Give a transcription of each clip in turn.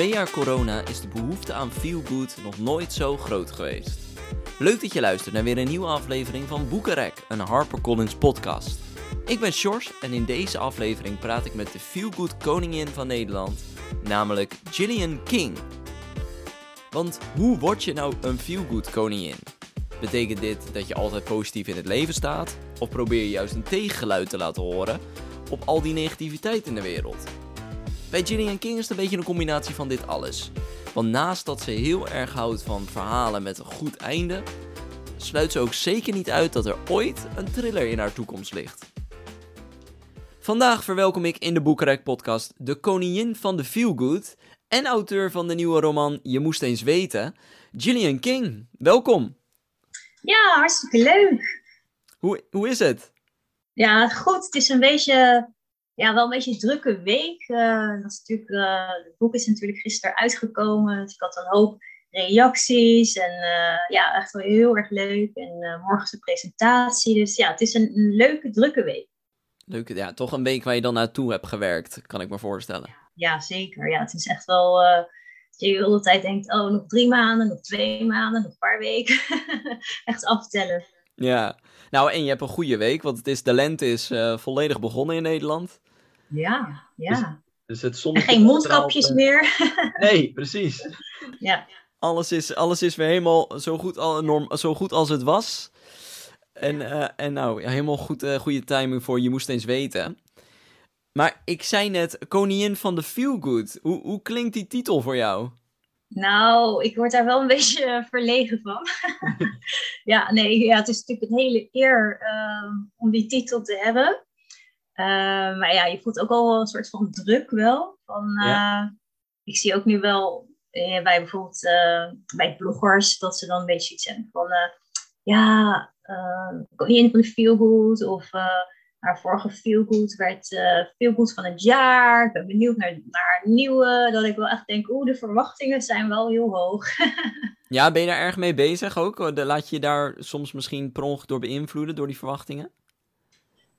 twee jaar corona is de behoefte aan feel good nog nooit zo groot geweest. Leuk dat je luistert naar weer een nieuwe aflevering van Boekenrek, een HarperCollins podcast. Ik ben Sjors en in deze aflevering praat ik met de feel good koningin van Nederland, namelijk Gillian King. Want hoe word je nou een feel good koningin? Betekent dit dat je altijd positief in het leven staat? Of probeer je juist een tegengeluid te laten horen op al die negativiteit in de wereld? Bij Gillian King is het een beetje een combinatie van dit alles. Want naast dat ze heel erg houdt van verhalen met een goed einde, sluit ze ook zeker niet uit dat er ooit een thriller in haar toekomst ligt. Vandaag verwelkom ik in de Boekenrek podcast de koningin van de feelgood en auteur van de nieuwe roman Je moest eens weten, Gillian King. Welkom. Ja, hartstikke leuk. Hoe, hoe is het? Ja, goed. Het is een beetje, ja, wel een beetje een drukke week. Uh, dat is natuurlijk, uh, het boek is natuurlijk gisteren uitgekomen. Dus ik had een hoop reacties. En uh, ja, echt wel heel erg leuk. En morgen is de presentatie. Dus ja, het is een, een, leuke, drukke week. Leuke, ja, toch een week waar je dan naartoe hebt gewerkt, kan ik me voorstellen. Ja, zeker. Ja, het is echt wel dat je de hele tijd denkt, oh, nog drie maanden, nog twee maanden, nog een paar weken. Echt aftellen. Ja, nou en je hebt een goede week, want het is, de lente is uh, volledig begonnen in Nederland. Ja, ja. Dus, dus het en geen mondkapjes meer. nee, precies. Ja. Alles is, alles is weer helemaal zo goed, al, norm, zo goed als het was. En, uh, en nou, helemaal goed, goede timing voor Je Moest Eens Weten. Maar ik zei net, koningin van de feelgood. Hoe, hoe klinkt die titel voor jou? Nou, ik word daar wel een beetje verlegen van. ja, nee, ja, het is natuurlijk een hele eer uh, om die titel te hebben. Uh, maar ja, je voelt ook al wel een soort van druk wel. Van, ja. Ik zie ook nu wel eh, bij bijvoorbeeld bij bloggers dat ze dan een beetje iets hebben van... ja, koningin van de feelgood of haar vorige feelgood werd uh, feelgood van het jaar. Ik ben benieuwd naar, naar nieuwe. Dat ik wel echt denk, oeh, de verwachtingen zijn wel heel hoog. ja, ben je daar erg mee bezig ook? Laat je je daar soms misschien per ongeluk door beïnvloeden, door die verwachtingen?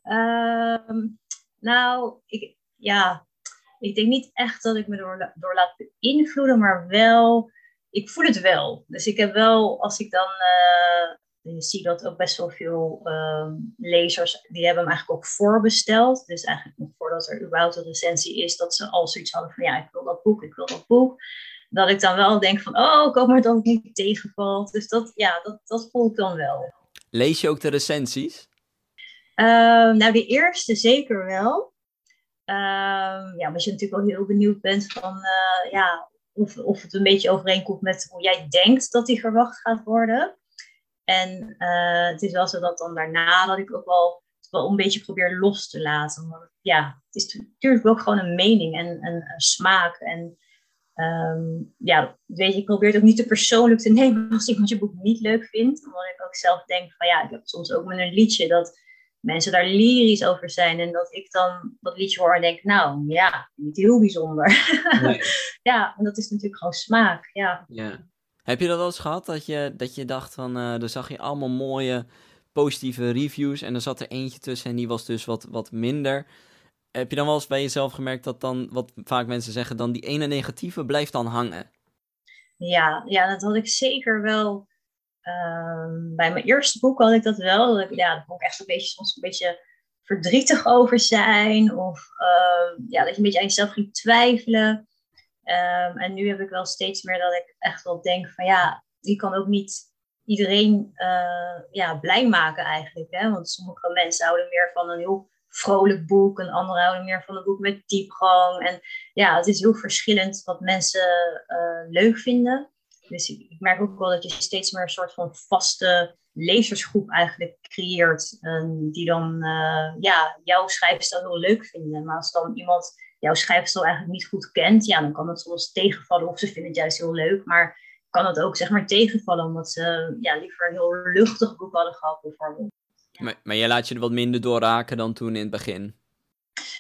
Uh, nou, ik, ja, ik denk niet echt dat ik me door, door laat beïnvloeden, maar wel, ik voel het wel. Dus ik heb wel, als ik dan je ziet dat ook best wel veel uh, lezers, die hebben hem eigenlijk ook voorbesteld. Dus eigenlijk nog voordat er überhaupt een recensie is, dat ze al zoiets hadden van ja, ik wil dat boek, ik wil dat boek. Dat ik dan wel denk van, oh, hoop maar dat het niet tegenvalt. Dus dat, ja, dat, dat voel ik dan wel. Lees je ook de recensies? Uh, nou, de eerste zeker wel. Uh, ja, omdat je natuurlijk wel heel benieuwd bent van, uh, ja, of, of het een beetje overeenkomt met hoe jij denkt dat die verwacht gaat worden. En uh, het is wel zo dat dan daarna dat ik ook wel, wel een beetje probeer los te laten. Ja, het is natuurlijk ook gewoon een mening en een, smaak. En um, ja, weet je, ik probeer het ook niet te persoonlijk te nemen als iemand je boek niet leuk vindt. Omdat ik ook zelf denk van ja, ik heb soms ook met een liedje dat mensen daar lyrisch over zijn. En dat ik dan dat liedje hoor en denk, nou ja, niet heel bijzonder. Nee. ja, en dat is natuurlijk gewoon smaak. Ja. ja. Heb je dat wel eens gehad, dat je, dat je dacht van, uh, dan zag je allemaal mooie positieve reviews en er zat er eentje tussen en die was dus wat, wat minder. Heb je dan wel eens bij jezelf gemerkt dat dan, wat vaak mensen zeggen, dan die ene negatieve blijft dan hangen? Ja, ja dat had ik zeker wel. Uh, bij mijn eerste boek had ik dat wel. Ik, ja, daar kon ik echt een beetje, soms een beetje verdrietig over zijn. Of uh, ja, dat je een beetje aan jezelf ging twijfelen. Um, en nu heb ik wel steeds meer dat ik echt wel denk van ja, die kan ook niet iedereen uh, ja, blij maken eigenlijk. Hè? Want sommige mensen houden meer van een heel vrolijk boek, en anderen houden meer van een boek met diepgang. En ja, het is heel verschillend wat mensen uh, leuk vinden. Dus ik merk ook wel dat je steeds meer een soort van vaste lezersgroep eigenlijk creëert. die dan uh, ja, jouw schrijfstijl heel leuk vinden. Maar als dan iemand jouw schrijfstijl eigenlijk niet goed kent, ja, dan kan het soms tegenvallen. Of ze vinden het juist heel leuk, maar kan het ook zeg maar tegenvallen omdat ze ja, liever een heel luchtig boek hadden gehad bijvoorbeeld. Maar, maar jij laat je er wat minder door raken dan toen in het begin?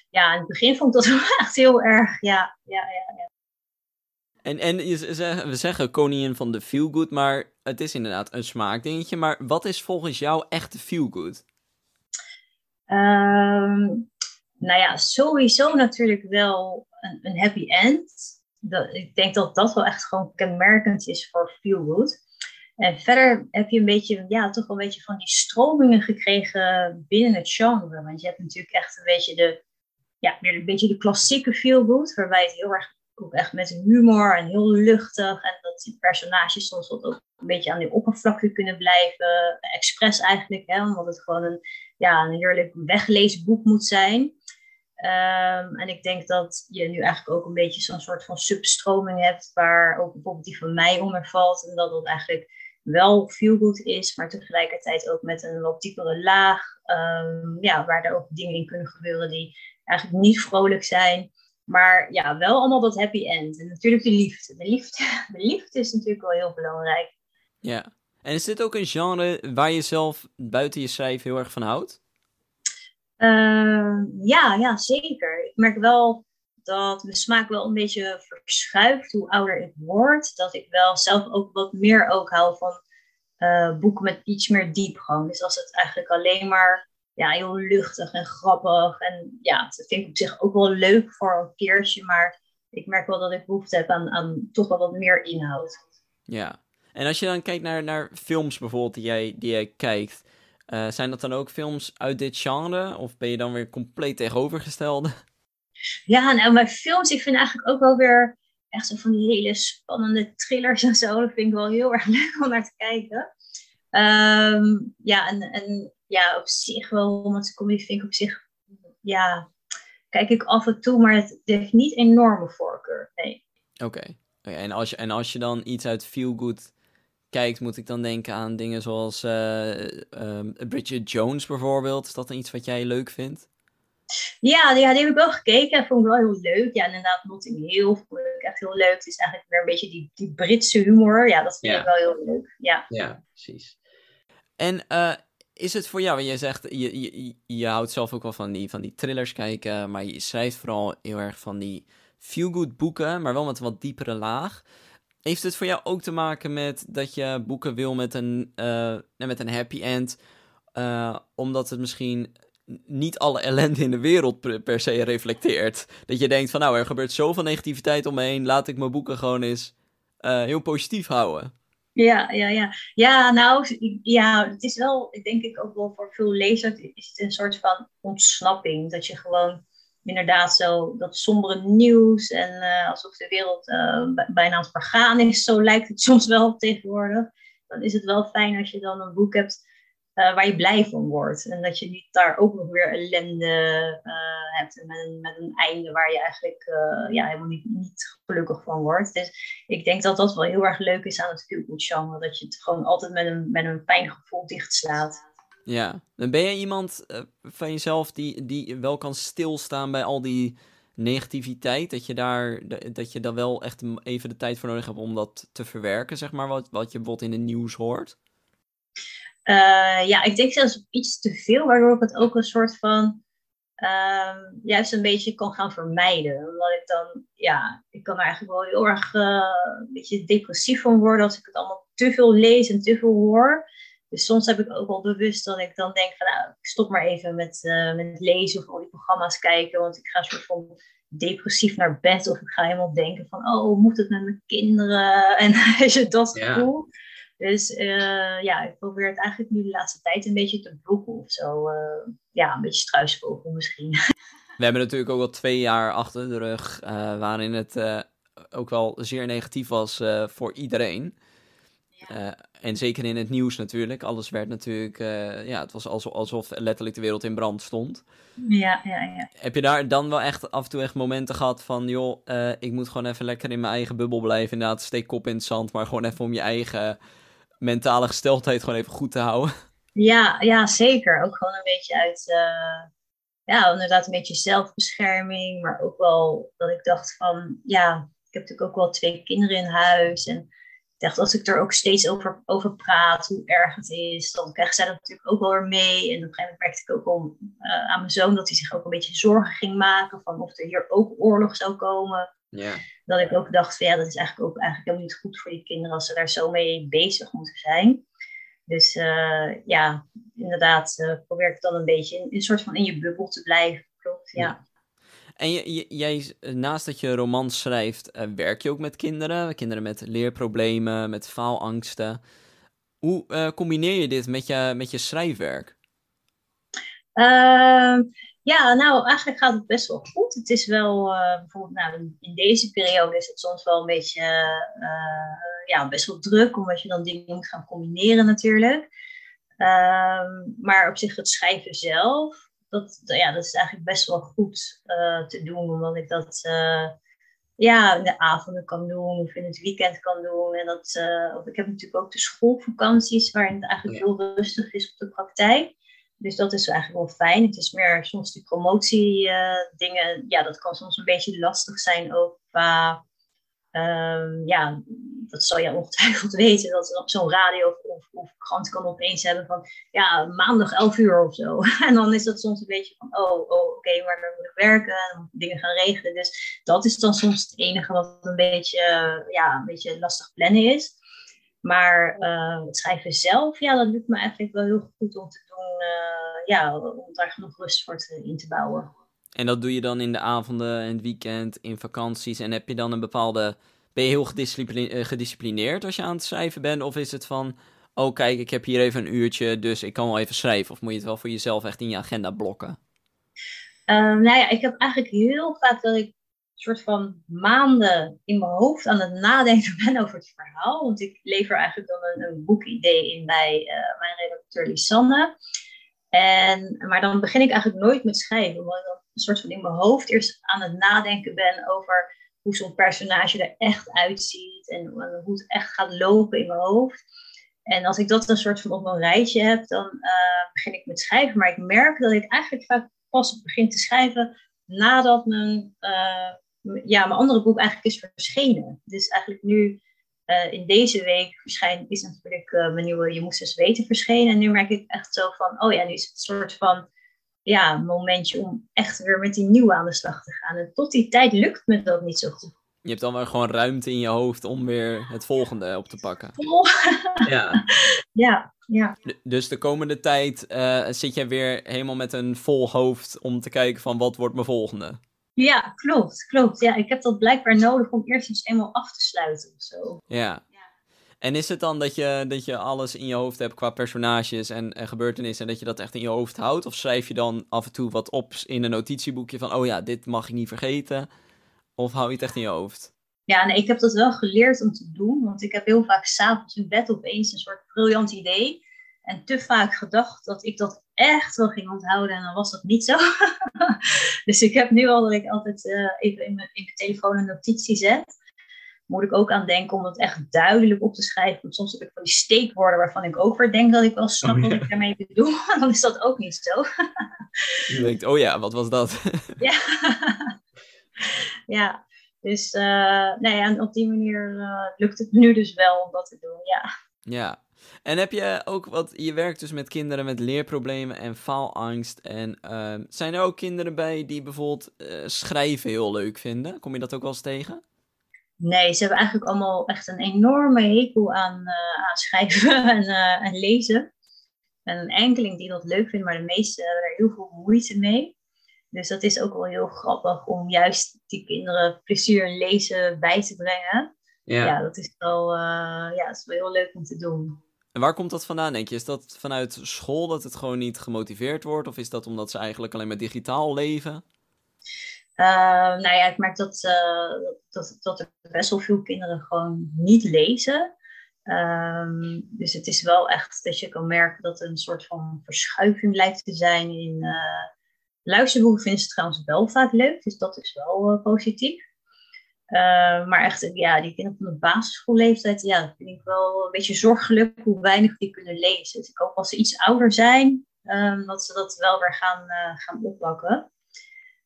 Ja, in het begin vond ik dat echt heel erg, ja, ja, ja. ja. En, en we zeggen koningin van de feelgood, maar het is inderdaad een smaakdingetje. Maar wat is volgens jou echt de feelgood? Um, nou ja, sowieso natuurlijk wel een, een happy end. dat, ik denk dat dat wel echt gewoon kenmerkend is voor Feel Good. En verder heb je een beetje, ja, toch wel een beetje van die stromingen gekregen binnen het genre. Want je hebt natuurlijk echt een beetje de, ja, meer een beetje de klassieke feel good, waarbij het heel erg ook echt met humor en heel luchtig. En dat die personages soms ook een beetje aan de oppervlakte kunnen blijven. Expres eigenlijk, hè, omdat het gewoon een, ja, een heerlijk wegleesboek moet zijn. Ehm, en ik denk dat je nu eigenlijk ook een beetje zo'n soort van substroming hebt, waar ook bijvoorbeeld die van mij onder valt. En dat dat eigenlijk wel feel good is, maar tegelijkertijd ook met een wat diepere laag. Um, ja, waar er ook dingen in kunnen gebeuren die eigenlijk niet vrolijk zijn. Maar ja, wel allemaal dat happy end. En natuurlijk de liefde. De liefde, de liefde is natuurlijk wel heel belangrijk. Ja. En is dit ook een genre waar je zelf buiten je schrijven heel erg van houdt? Uh, ja, ja, zeker. Ik merk wel dat mijn smaak wel een beetje verschuift hoe ouder ik word. Dat ik wel zelf ook wat meer ook hou van uh, boeken met iets meer diepgang. Dus als het eigenlijk alleen maar ja, heel luchtig en grappig. En ja, dat vind ik op zich ook wel leuk voor een keertje. Maar ik merk wel dat ik behoefte heb aan, aan toch wel wat meer inhoud. Ja, en als je dan kijkt naar, naar films bijvoorbeeld die jij, die jij kijkt. Uh, zijn dat dan ook films uit dit genre? Of ben je dan weer compleet tegenovergestelde? Ja, nou, bij films, ik vind eigenlijk ook wel weer echt zo van die hele spannende thrillers en zo. Dat vind ik wel heel erg leuk om naar te kijken. Um, ja, en, en ja, op zich wel romantische comedy vind ik op zich, ja, kijk ik af en toe, maar het heeft niet enorme voorkeur, nee. Oké, en, als je, en als je dan iets uit Feel Good kijkt, moet ik dan denken aan dingen zoals uh, Bridget Jones bijvoorbeeld. Is dat iets wat jij leuk vindt? Ja, die, die heb ik wel gekeken en vond ik wel heel leuk. Ja, inderdaad, Notting Hill vond ik echt heel leuk. Het is eigenlijk weer een beetje die, die Britse humor. Ja, dat vind ik wel heel leuk. Ja, ja precies. En uh, is het voor jou, want je zegt, je, je, houdt zelf ook wel van die, van die thrillers kijken, maar je schrijft vooral heel erg van die feel-good boeken, maar wel met een wat diepere laag. Heeft het voor jou ook te maken met dat je boeken wil met een, uh, met een happy end, uh, omdat het misschien niet alle ellende in de wereld per se reflecteert? Dat je denkt van nou, er gebeurt zoveel negativiteit om me heen, laat ik mijn boeken gewoon eens uh, heel positief houden. Ja, ja, ja. Ja, nou, ja, het is wel, denk ik ook wel voor veel lezers, is het een soort van ontsnapping. Dat je gewoon inderdaad zo, dat sombere nieuws en uh, alsof de wereld uh, bijna aan het vergaan is, zo lijkt het soms wel tegenwoordig. Dan is het wel fijn als je dan een boek hebt uh, waar je blij van wordt. En dat je niet daar ook nog weer ellende uh, hebt met een, met een einde waar je eigenlijk uh, ja, helemaal niet, niet gelukkig van wordt. Dus ik denk dat dat wel heel erg leuk is aan het genre. Dat je het gewoon altijd met een, met een fijn gevoel dichtslaat. Ja, dan ben jij iemand van jezelf die, die wel kan stilstaan bij al die negativiteit, dat je daar dat je daar wel echt even de tijd voor nodig hebt om dat te verwerken, zeg maar, wat, wat je bijvoorbeeld in het nieuws hoort? Uh, ja, ik denk zelfs iets te veel, waardoor ik het ook een soort van uh, juist een beetje kan gaan vermijden. Omdat ik dan, ja, ik kan er eigenlijk wel heel erg uh, een beetje depressief van worden als ik het allemaal te veel lees en te veel hoor. Dus soms heb ik ook wel bewust dat ik dan denk van, nou, ik stop maar even met, uh, met lezen of al die programma's kijken, want ik ga een soort van depressief naar bed of ik ga helemaal denken van, oh, hoe moet het met mijn kinderen? En is het dat gevoel? Ja. Dus uh, ja, ik probeer het eigenlijk nu de laatste tijd een beetje te blokken of zo. Uh, ja, een beetje struisvogel misschien. We hebben natuurlijk ook al twee jaar achter de rug, uh, waarin het ook wel zeer negatief was voor iedereen. Ja. en zeker in het nieuws natuurlijk. Alles werd natuurlijk, ja, het was alsof, alsof letterlijk de wereld in brand stond. Ja, ja, ja. Heb je daar dan wel echt af en toe echt momenten gehad van, joh, ik moet gewoon even lekker in mijn eigen bubbel blijven. Inderdaad, steek kop in het zand, maar gewoon even om je eigen mentale gesteldheid gewoon even goed te houden. Ja, ja zeker. Ook gewoon een beetje uit, uh, ja, inderdaad een beetje zelfbescherming. Maar ook wel dat ik dacht van, ja, ik heb natuurlijk ook wel twee kinderen in huis. En ik dacht, als ik er ook steeds over, over praat, hoe erg het is, dan krijgen zij dat natuurlijk ook wel weer mee. En op een gegeven moment merkte ik ook om, uh, aan mijn zoon dat hij zich ook een beetje zorgen ging maken van of er hier ook oorlog zou komen. Ja. Dat ik ook dacht van ja, dat is eigenlijk ook eigenlijk helemaal niet goed voor die kinderen als ze daar zo mee bezig moeten zijn. Dus uh, ja, inderdaad, uh, probeer ik dan een beetje in, een soort van in je bubbel te blijven. Klopt, ja. ja. En je, jij, naast dat je romans schrijft, uh, werk je ook met kinderen? Kinderen met leerproblemen, met faalangsten. Hoe combineer je dit met je, met je schrijfwerk? Ja, nou, eigenlijk gaat het best wel goed. Het is wel, uh, bijvoorbeeld nou, in deze periode is het soms wel een beetje, ja, best wel druk, omdat je dan dingen moet gaan combineren natuurlijk. Ehm, maar op zich het schrijven zelf, dat, ja, dat is eigenlijk best wel goed uh, te doen, omdat ik dat ja, in de avonden kan doen of in het weekend kan doen. En dat, ik heb natuurlijk ook de schoolvakanties, waarin het eigenlijk heel rustig is op de praktijk. Dus dat is eigenlijk wel fijn. Het is meer soms die promotie dingen, ja, dat kan soms een beetje lastig zijn ook qua Um, ja, dat zal je ongetwijfeld weten, dat op zo'n radio of, of, krant kan opeens hebben van, ja, maandag 11 uur of zo. En dan is dat soms een beetje van, oh, oh oké, maar dan moet ik werken en dingen gaan regelen. Dus dat is dan soms het enige wat een beetje, ja, een beetje lastig plannen is. Maar uh, het schrijven zelf, ja, dat lukt me eigenlijk wel heel goed om te doen, uh, ja, om daar genoeg rust voor te, in te bouwen. En dat doe je dan in de avonden en het weekend, in vakanties. En heb je dan een bepaalde. Ben je heel eh, gedisciplineerd als je aan het schrijven bent? Of is het van. Oh, kijk, ik heb hier even een uurtje, dus ik kan wel even schrijven. Of moet je het wel voor jezelf echt in je agenda blokken? Um, nou ja, ik heb eigenlijk heel vaak dat ik soort van maanden in mijn hoofd aan het nadenken ben over het verhaal. Want ik lever eigenlijk dan een, een boekidee in bij uh, mijn redacteur Lisanne. En, maar dan begin ik eigenlijk nooit met schrijven, omdat ik dan een soort van in mijn hoofd eerst aan het nadenken ben over hoe zo'n personage er echt uitziet en, hoe het echt gaat lopen in mijn hoofd. En als ik dat een soort van op een rijtje heb, dan uh, begin ik met schrijven. Maar ik merk dat ik eigenlijk vaak pas begin te schrijven nadat mijn, uh, ja, mijn andere boek eigenlijk is verschenen. Dus eigenlijk nu uh, in deze week verschijnt, is natuurlijk mijn nieuwe Je moest eens weten verschenen. En nu merk ik echt zo van, oh ja, nu is het een soort van ja, momentje om echt weer met die nieuwe aan de slag te gaan. En tot die tijd lukt me dat niet zo goed. Je hebt dan wel gewoon ruimte in je hoofd om weer het volgende op te pakken. ja. ja, ja. Dus de komende tijd uh, zit jij weer helemaal met een vol hoofd om te kijken van wat wordt mijn volgende? Ja, klopt, klopt. Ja, ik heb dat blijkbaar nodig om eerst eens eenmaal af te sluiten of zo. Ja. En is het dan dat je, dat je alles in je hoofd hebt qua personages en, en gebeurtenissen en dat je dat echt in je hoofd houdt? Of schrijf je dan af en toe wat op in een notitieboekje van, oh ja, dit mag ik niet vergeten? Of hou je het echt in je hoofd? Ja, nee, ik heb dat wel geleerd om te doen, want ik heb heel vaak s'avonds in bed opeens een soort briljant idee. En te vaak gedacht dat ik dat echt wel ging onthouden en dan was dat niet zo. dus ik heb nu al dat ik altijd uh, even in mijn, in mijn telefoon een notitie zet moet ik ook aan denken om dat echt duidelijk op te schrijven. Want soms heb ik van die steekwoorden waarvan ik ook weer denk dat ik wel snap oh, wat ik daarmee bedoel. Dan is dat ook niet zo. Je denkt, oh ja, wat was dat? ja. ja, dus uh, nou ja, op die manier uh, lukt het nu dus wel om dat te doen, ja. Ja, en heb je ook wat, je werkt dus met kinderen met leerproblemen en faalangst. En uh, zijn er ook kinderen bij die bijvoorbeeld uh, schrijven heel leuk vinden? Kom je dat ook wel eens tegen? Nee, ze hebben eigenlijk allemaal echt een enorme hekel aan, uh, aan schrijven en, uh, en, lezen. En een enkeling die dat leuk vindt, maar de meesten hebben er heel veel moeite mee. Dus dat is ook wel heel grappig om juist die kinderen plezier in lezen bij te brengen. Ja, ja dat, is wel, ja, dat is wel heel leuk om te doen. En waar komt dat vandaan, denk je? Is dat vanuit school dat het gewoon niet gemotiveerd wordt? Of is dat omdat ze eigenlijk alleen maar digitaal leven? Ehm, nou ja, ik merk dat, uh, dat, dat er best wel veel kinderen gewoon niet lezen. Ehm, dus het is wel echt dat je kan merken dat er een soort van verschuiving lijkt te zijn in. Uh, luisterboeken vinden ze trouwens wel vaak leuk, dus dat is wel uh, positief. Uh, maar echt, ja, die kinderen van de basisschoolleeftijd, ja, vind ik wel een beetje zorgelijk hoe weinig die kunnen lezen. Dus ik hoop als ze iets ouder zijn, um, dat ze dat wel weer gaan, gaan oppakken.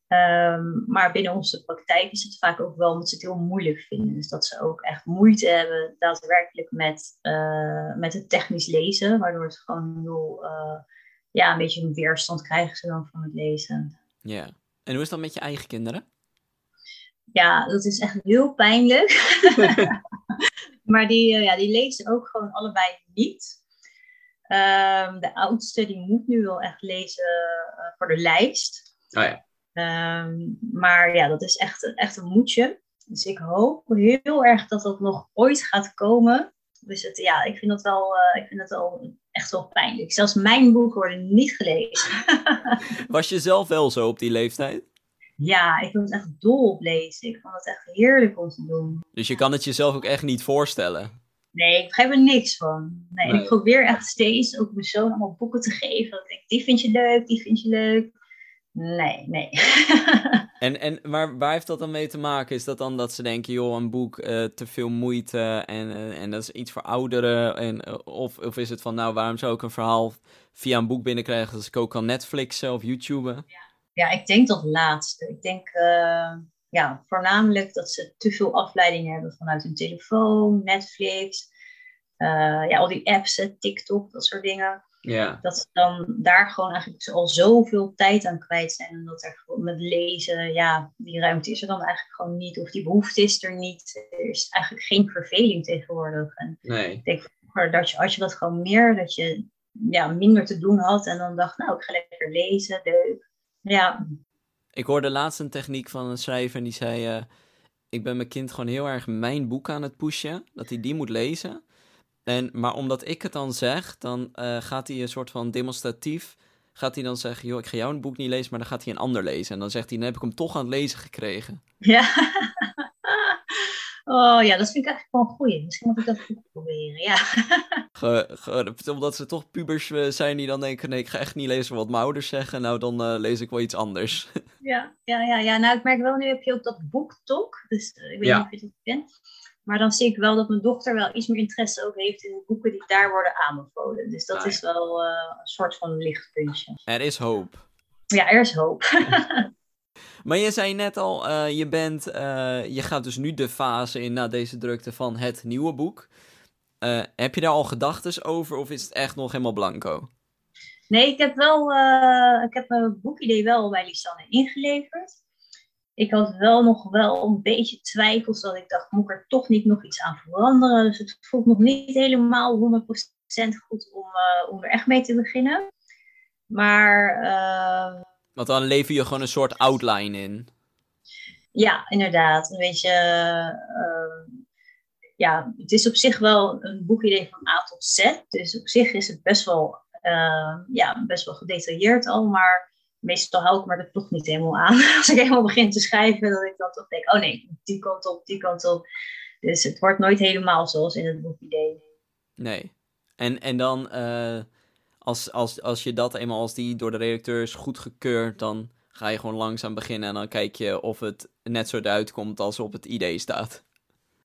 Um, maar binnen onze praktijk is het vaak ook wel omdat ze het heel moeilijk vinden. Dus dat ze ook echt moeite hebben daadwerkelijk met, uh, met het technisch lezen. Waardoor het gewoon heel, ja, een beetje een weerstand krijgen ze dan van het lezen. Ja. En hoe is dat met je eigen kinderen? Ja, dat is echt heel pijnlijk. maar die, uh, ja, die lezen ook gewoon allebei niet. Um, de oudste die moet nu wel echt lezen voor de lijst. Oh ja. Ehm, maar ja, dat is echt, echt een moedje. Dus ik hoop heel erg dat dat nog ooit gaat komen. Dus het, ja, ik vind dat wel, uh, ik vind dat wel echt wel pijnlijk. Zelfs mijn boeken worden niet gelezen. Was je zelf wel zo op die leeftijd? Ja, ik vond het echt dol op lezen. Ik vond het echt heerlijk om te doen. Dus je kan het jezelf ook echt niet voorstellen? Nee, ik begrijp er niks van. Nee, ik probeer echt steeds ook mijn zoon allemaal boeken te geven. Ik, die vind je leuk, die vind je leuk. Nee, nee. en, en, maar waar heeft dat dan mee te maken? Is dat dan dat ze denken, joh, een boek, uh, te veel moeite en, uh, en dat is iets voor ouderen? En, uh, of, of is het van, nou, waarom zou ik een verhaal via een boek binnenkrijgen als ik ook kan Netflixen of YouTuben? Ja. Ja, ik denk dat laatste. Ik denk ja, voornamelijk dat ze te veel afleiding hebben vanuit hun telefoon, Netflix, ja, al die apps, TikTok, dat soort dingen. Ja. Dat ze dan daar gewoon eigenlijk al zoveel tijd aan kwijt zijn. En dat er gewoon met lezen, ja, die ruimte is er dan eigenlijk gewoon niet. Of die behoefte is er niet. Er is eigenlijk geen verveling tegenwoordig. En nee. ik denk dat je, als je dat gewoon meer, dat je ja, minder te doen had. En dan dacht, nou, ik ga lekker lezen, leuk. Ja. Ik hoorde laatst een techniek van een schrijver en die zei... Uh, ik ben mijn kind gewoon heel erg mijn boek aan het pushen. Dat hij die moet lezen. En, maar omdat ik het dan zeg, dan uh, gaat hij een soort van demonstratief. Gaat hij dan zeggen: Joh, ik ga jou een boek niet lezen, maar dan gaat hij een ander lezen. En dan zegt hij: Dan heb ik hem toch aan het lezen gekregen. Ja. Oh ja, dat vind ik eigenlijk wel een goeie. Misschien moet ik dat ook proberen, ja. Ge, ge, omdat ze toch pubers eh, zijn die dan denken... nee, ik ga echt niet lezen wat mijn ouders zeggen. Nou, dan uh, lees ik wel iets anders. Ja, ja, ja, ja. Nou, ik merk wel, nu heb je ook dat boektok. Dus uh, ik weet ja. niet of je het kent. Maar dan zie ik wel dat mijn dochter wel iets meer interesse ook heeft in de boeken die daar worden aanbevolen. Dus dat ah, is wel uh, een soort van lichtpuntje. Er is hoop. Ja, er is hoop. maar je zei net al, uh, je, bent, uh, je gaat dus nu de fase in na deze drukte van het nieuwe boek. heb je daar al gedachten over of is het echt nog helemaal blanco? Nee, ik heb wel, ik heb mijn boekidee wel bij Lisanne ingeleverd ik had wel nog wel een beetje twijfels dat ik dacht, moet ik er toch niet nog iets aan veranderen? Dus het voelt nog niet helemaal 100% goed om, om er echt mee te beginnen. Maar... Want dan lever je gewoon een soort outline in. Ja, inderdaad. Een beetje... Uh, ja, het is op zich wel een boekidee van A tot Z. Dus op zich is het best wel, ja, best wel gedetailleerd al, maar meestal hou ik me er toch niet helemaal aan. Als ik helemaal begin te schrijven, dat ik dan toch denk, oh nee, die kant op, die kant op. Dus het wordt nooit helemaal zoals in het boekidee. Nee. En, en dan, uh, als, als, als je dat eenmaal als die door de redacteur is goedgekeurd, dan ga je gewoon langzaam beginnen en dan kijk je of het net zo uitkomt als op het idee staat.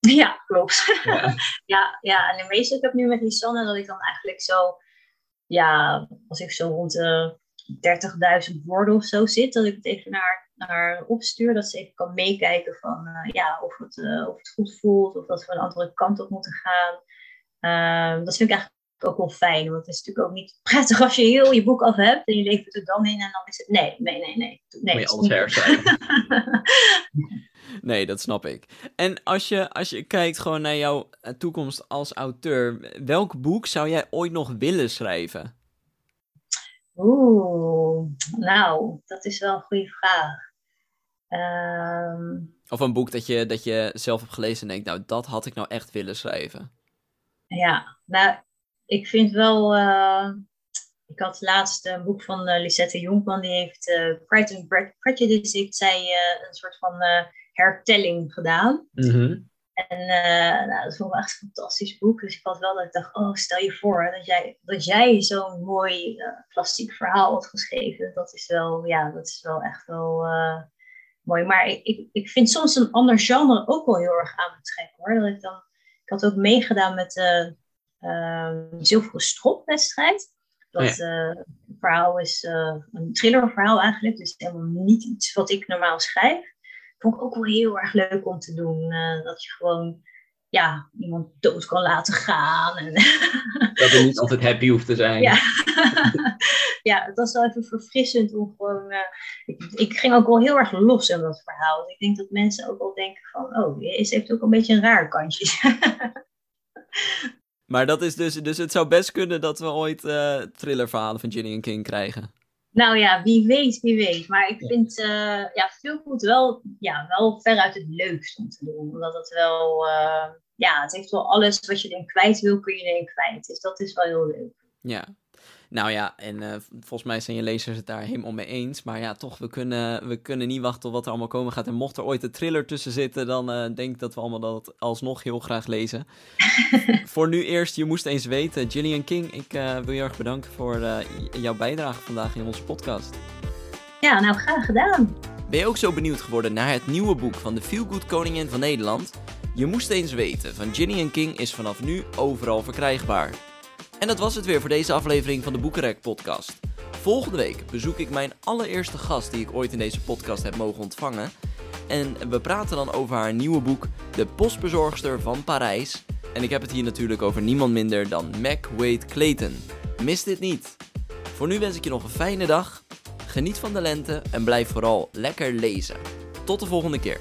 Ja, klopt. Ja, ja, ja, en de meeste ik heb nu met Lisanne dat ik dan eigenlijk zo, ja, als ik zo rond de 30.000 woorden of zo zit, dat ik het even naar, naar opstuur, dat ze even kan meekijken van uh, ja, of, het, uh, of het goed voelt, of dat we een andere kant op moeten gaan. Uh, dat vind ik eigenlijk ook wel fijn, want het is natuurlijk ook niet prettig als je heel je boek af hebt en je levert het dan in en dan is het nee, nee, nee, nee. nee Moet je alles herschrijven. nee, dat snap ik. En als je, als je kijkt gewoon naar jouw eh, toekomst als auteur, welk boek zou jij ooit nog willen schrijven? Oeh, nou, dat is wel een goede vraag. Um, of een boek dat je, dat je zelf hebt gelezen en denkt, nou, dat had ik nou echt willen schrijven. Ja, nou, ik vind wel. Uh, ik had laatst een boek van uh, Lisette Jonkman, die heeft uh, Pride and Prejudice, heeft zij een soort van hertelling gedaan. Mm -hmm. En uh, nou, dat vond ik echt een fantastisch boek. Dus ik had wel dat ik dacht, oh, stel je voor dat jij, dat jij zo'n mooi uh, klassiek verhaal had geschreven. Dat is wel, ja, dat is wel echt wel uh, mooi. Maar ik, ik, ik vind soms een ander genre ook wel heel erg aantrekken hoor. Dat ik, dan, ik had ook meegedaan met Zilveren Stropwedstrijd. Dat oh ja. verhaal is een thrillerverhaal eigenlijk. Dus helemaal niet iets wat ik normaal schrijf vond ik ook wel heel erg leuk om te doen. Uh, dat je gewoon ja, iemand dood kan laten gaan. En dat er niet altijd happy hoeft te zijn. Ja, ja het was wel even verfrissend om gewoon... Ik, ik, ging ook wel heel erg los in dat verhaal. Ik denk dat mensen ook wel denken van... Oh, is heeft ook een beetje een raar kantje. maar dat is dus... Dus het zou best kunnen dat we ooit uh, thrillerverhalen van Gillian King krijgen. Nou ja, wie weet, wie weet. Maar ik vind uh, ja, veel goed wel, ja, wel veruit het leukst om te doen. Omdat het wel, uh, ja, het heeft wel alles wat je erin kwijt wil, kun je erin kwijt. Dus dat is wel heel leuk. Ja, nou ja, en uh, volgens mij zijn je lezers het daar helemaal mee eens. Maar ja, toch, we kunnen, we kunnen niet wachten tot wat er allemaal komen gaat. En mocht er ooit een thriller tussen zitten, dan uh, denk ik dat we allemaal dat alsnog heel graag lezen. voor nu eerst, je moest eens weten. Gillian King, ik uh, wil je erg bedanken voor jouw bijdrage vandaag in onze podcast. Ja, nou graag gedaan. Ben je ook zo benieuwd geworden naar het nieuwe boek van de Feel Good Koningin van Nederland? Je moest eens weten van Gillian King is vanaf nu overal verkrijgbaar. En dat was het weer voor deze aflevering van de Boekenrek podcast. Volgende week bezoek ik mijn allereerste gast die ik ooit in deze podcast heb mogen ontvangen. En we praten dan over haar nieuwe boek De Postbezorgster van Parijs. En ik heb het hier natuurlijk over niemand minder dan Mac Wade Clayton. Mis dit niet. Voor nu wens ik je nog een fijne dag. Geniet van de lente en blijf vooral lekker lezen. Tot de volgende keer.